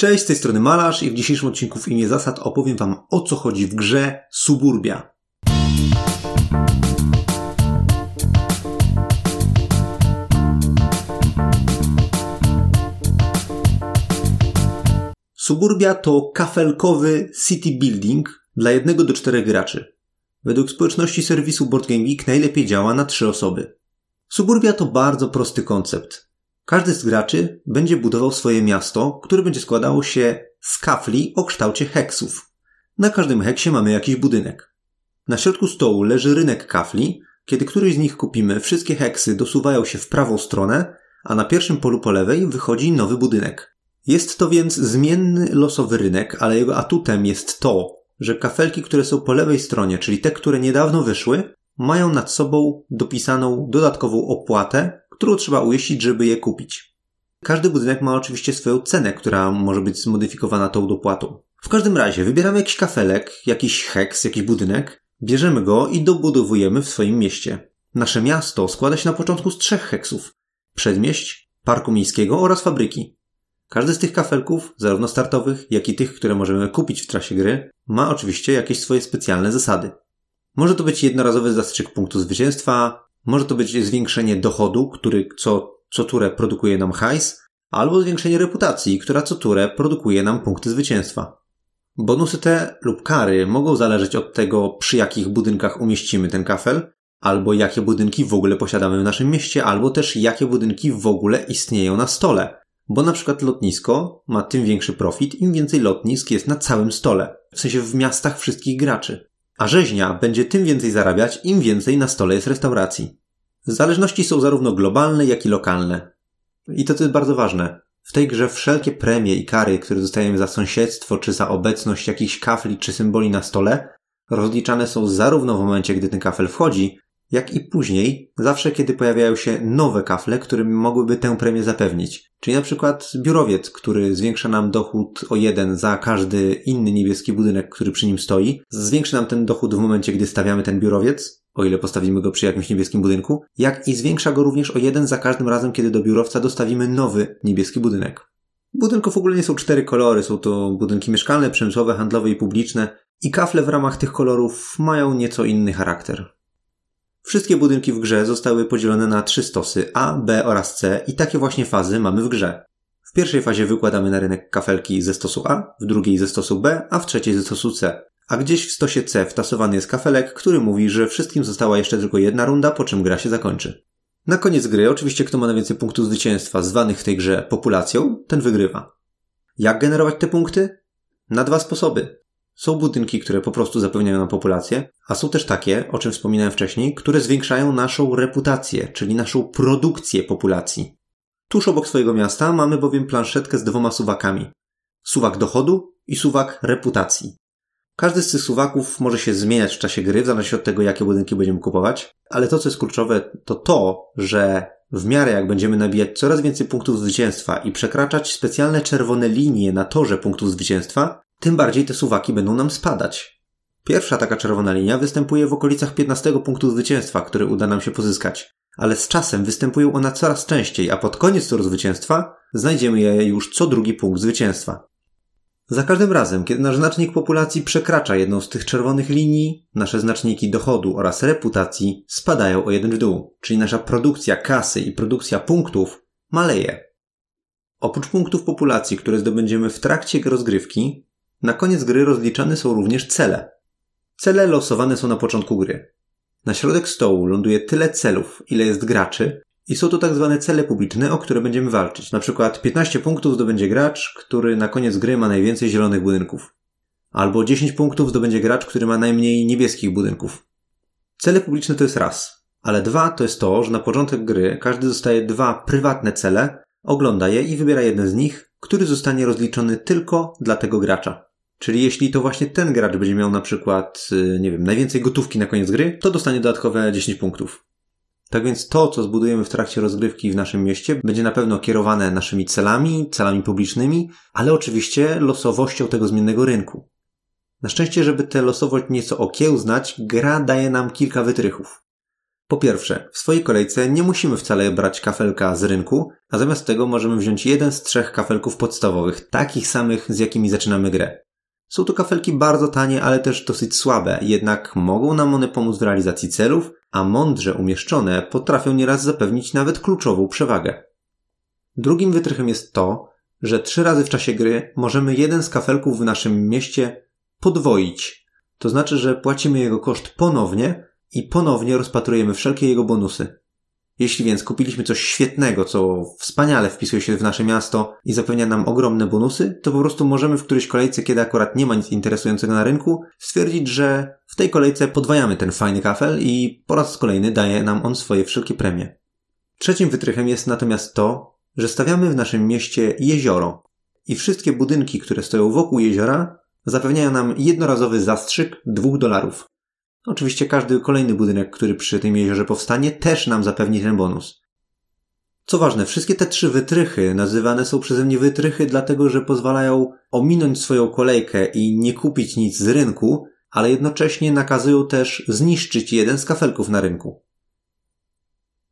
Cześć, z tej strony Malarz i w dzisiejszym odcinku w imię zasad opowiem Wam o co chodzi w grze Suburbia. Suburbia to kafelkowy city building dla jednego do czterech graczy. Według społeczności serwisu Board Game Geek najlepiej działa na trzy osoby. Suburbia to bardzo prosty koncept. Każdy z graczy będzie budował swoje miasto, które będzie składało się z kafli o kształcie heksów. Na każdym heksie mamy jakiś budynek. Na środku stołu leży rynek kafli. Kiedy któryś z nich kupimy, wszystkie heksy dosuwają się w prawą stronę, a na pierwszym polu po lewej wychodzi nowy budynek. Jest to więc zmienny losowy rynek, ale jego atutem jest to, że kafelki, które są po lewej stronie, czyli te, które niedawno wyszły, mają nad sobą dopisaną dodatkową opłatę, którą trzeba ujeździć, żeby je kupić. Każdy budynek ma oczywiście swoją cenę, która może być zmodyfikowana tą dopłatą. W każdym razie wybieramy jakiś kafelek, jakiś heks, jakiś budynek, bierzemy go i dobudowujemy w swoim mieście. Nasze miasto składa się na początku z trzech heksów. Przedmieść, parku miejskiego oraz fabryki. Każdy z tych kafelków, zarówno startowych, jak i tych, które możemy kupić w trasie gry, ma oczywiście jakieś swoje specjalne zasady. Może to być jednorazowy zastrzyk punktu zwycięstwa, może to być zwiększenie dochodu, który co, co turę produkuje nam hajs, albo zwiększenie reputacji, która co turę produkuje nam punkty zwycięstwa. Bonusy te lub kary mogą zależeć od tego, przy jakich budynkach umieścimy ten kafel, albo jakie budynki w ogóle posiadamy w naszym mieście, albo też jakie budynki w ogóle istnieją na stole. Bo na przykład lotnisko ma tym większy profit, im więcej lotnisk jest na całym stole. W sensie w miastach wszystkich graczy. A rzeźnia będzie tym więcej zarabiać, im więcej na stole jest restauracji. Zależności są zarówno globalne, jak i lokalne. I to, to jest bardzo ważne. W tej grze wszelkie premie i kary, które dostajemy za sąsiedztwo, czy za obecność jakichś kafli, czy symboli na stole, rozliczane są zarówno w momencie, gdy ten kafel wchodzi, jak i później, zawsze kiedy pojawiają się nowe kafle, które mogłyby tę premię zapewnić. Czyli na przykład biurowiec, który zwiększa nam dochód o jeden za każdy inny niebieski budynek, który przy nim stoi, zwiększy nam ten dochód w momencie, gdy stawiamy ten biurowiec, o ile postawimy go przy jakimś niebieskim budynku, jak i zwiększa go również o jeden za każdym razem, kiedy do biurowca dostawimy nowy niebieski budynek. Budynków ogólnie są cztery kolory, są to budynki mieszkalne, przemysłowe, handlowe i publiczne i kafle w ramach tych kolorów mają nieco inny charakter. Wszystkie budynki w grze zostały podzielone na trzy stosy A, B oraz C i takie właśnie fazy mamy w grze. W pierwszej fazie wykładamy na rynek kafelki ze stosu A, w drugiej ze stosu B, a w trzeciej ze stosu C. A gdzieś w stosie C wtasowany jest kafelek, który mówi, że wszystkim została jeszcze tylko jedna runda, po czym gra się zakończy. Na koniec gry, oczywiście kto ma najwięcej punktów zwycięstwa zwanych w tej grze populacją, ten wygrywa. Jak generować te punkty? Na dwa sposoby. Są budynki, które po prostu zapewniają nam populację, a są też takie, o czym wspominałem wcześniej, które zwiększają naszą reputację, czyli naszą produkcję populacji. Tuż obok swojego miasta mamy bowiem planszetkę z dwoma suwakami. Suwak dochodu i suwak reputacji. Każdy z tych suwaków może się zmieniać w czasie gry, w zależności od tego, jakie budynki będziemy kupować, ale to, co jest kluczowe, to to, że w miarę jak będziemy nabijać coraz więcej punktów zwycięstwa i przekraczać specjalne czerwone linie na torze punktów zwycięstwa, tym bardziej te suwaki będą nam spadać. Pierwsza taka czerwona linia występuje w okolicach 15 punktu zwycięstwa, który uda nam się pozyskać. Ale z czasem występują one coraz częściej, a pod koniec toru zwycięstwa znajdziemy je już co drugi punkt zwycięstwa. Za każdym razem, kiedy nasz znacznik populacji przekracza jedną z tych czerwonych linii, nasze znaczniki dochodu oraz reputacji spadają o jeden w dół, czyli nasza produkcja kasy i produkcja punktów maleje. Oprócz punktów populacji, które zdobędziemy w trakcie rozgrywki, na koniec gry rozliczane są również cele. Cele losowane są na początku gry. Na środek stołu ląduje tyle celów, ile jest graczy, i są to tak zwane cele publiczne, o które będziemy walczyć. Na przykład 15 punktów zdobędzie gracz, który na koniec gry ma najwięcej zielonych budynków. Albo 10 punktów zdobędzie gracz, który ma najmniej niebieskich budynków. Cele publiczne to jest raz, ale dwa to jest to, że na początek gry każdy dostaje dwa prywatne cele, ogląda je i wybiera jeden z nich, który zostanie rozliczony tylko dla tego gracza. Czyli jeśli to właśnie ten gracz będzie miał na przykład, y, nie wiem, najwięcej gotówki na koniec gry, to dostanie dodatkowe 10 punktów. Tak więc to, co zbudujemy w trakcie rozgrywki w naszym mieście, będzie na pewno kierowane naszymi celami, celami publicznymi, ale oczywiście losowością tego zmiennego rynku. Na szczęście, żeby tę losowość nieco okiełznać, gra daje nam kilka wytrychów. Po pierwsze, w swojej kolejce nie musimy wcale brać kafelka z rynku, a zamiast tego możemy wziąć jeden z trzech kafelków podstawowych, takich samych z jakimi zaczynamy grę. Są to kafelki bardzo tanie, ale też dosyć słabe, jednak mogą nam one pomóc w realizacji celów, a mądrze umieszczone potrafią nieraz zapewnić nawet kluczową przewagę. Drugim wytrychem jest to, że trzy razy w czasie gry możemy jeden z kafelków w naszym mieście podwoić. To znaczy, że płacimy jego koszt ponownie i ponownie rozpatrujemy wszelkie jego bonusy. Jeśli więc kupiliśmy coś świetnego, co wspaniale wpisuje się w nasze miasto i zapewnia nam ogromne bonusy, to po prostu możemy w którejś kolejce, kiedy akurat nie ma nic interesującego na rynku, stwierdzić, że w tej kolejce podwajamy ten fajny kafel i po raz kolejny daje nam on swoje wszelkie premie. Trzecim wytrychem jest natomiast to, że stawiamy w naszym mieście jezioro i wszystkie budynki, które stoją wokół jeziora, zapewniają nam jednorazowy zastrzyk dwóch dolarów. Oczywiście każdy kolejny budynek, który przy tym jeziorze powstanie, też nam zapewni ten bonus. Co ważne, wszystkie te trzy wytrychy nazywane są przeze mnie wytrychy, dlatego że pozwalają ominąć swoją kolejkę i nie kupić nic z rynku, ale jednocześnie nakazują też zniszczyć jeden z kafelków na rynku.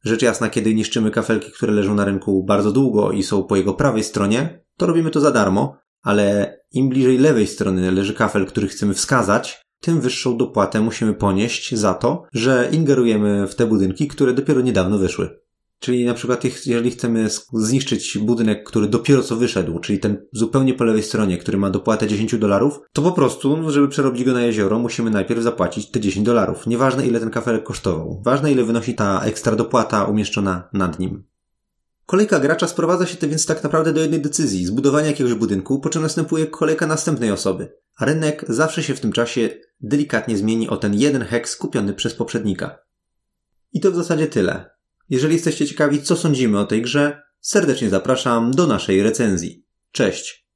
Rzecz jasna, kiedy niszczymy kafelki, które leżą na rynku bardzo długo i są po jego prawej stronie, to robimy to za darmo, ale im bliżej lewej strony leży kafel, który chcemy wskazać, tym wyższą dopłatę musimy ponieść za to, że ingerujemy w te budynki, które dopiero niedawno wyszły. Czyli na przykład, jeżeli chcemy zniszczyć budynek, który dopiero co wyszedł, czyli ten zupełnie po lewej stronie, który ma dopłatę 10 dolarów, to po prostu, żeby przerobić go na jezioro, musimy najpierw zapłacić te 10 dolarów. Nieważne ile ten kafelek kosztował. Ważne ile wynosi ta ekstra dopłata umieszczona nad nim. Kolejka gracza sprowadza się więc tak naprawdę do jednej decyzji, zbudowania jakiegoś budynku, po czym następuje kolejka następnej osoby. Rynek zawsze się w tym czasie delikatnie zmieni o ten jeden heks kupiony przez poprzednika. I to w zasadzie tyle. Jeżeli jesteście ciekawi, co sądzimy o tej grze, serdecznie zapraszam do naszej recenzji. Cześć!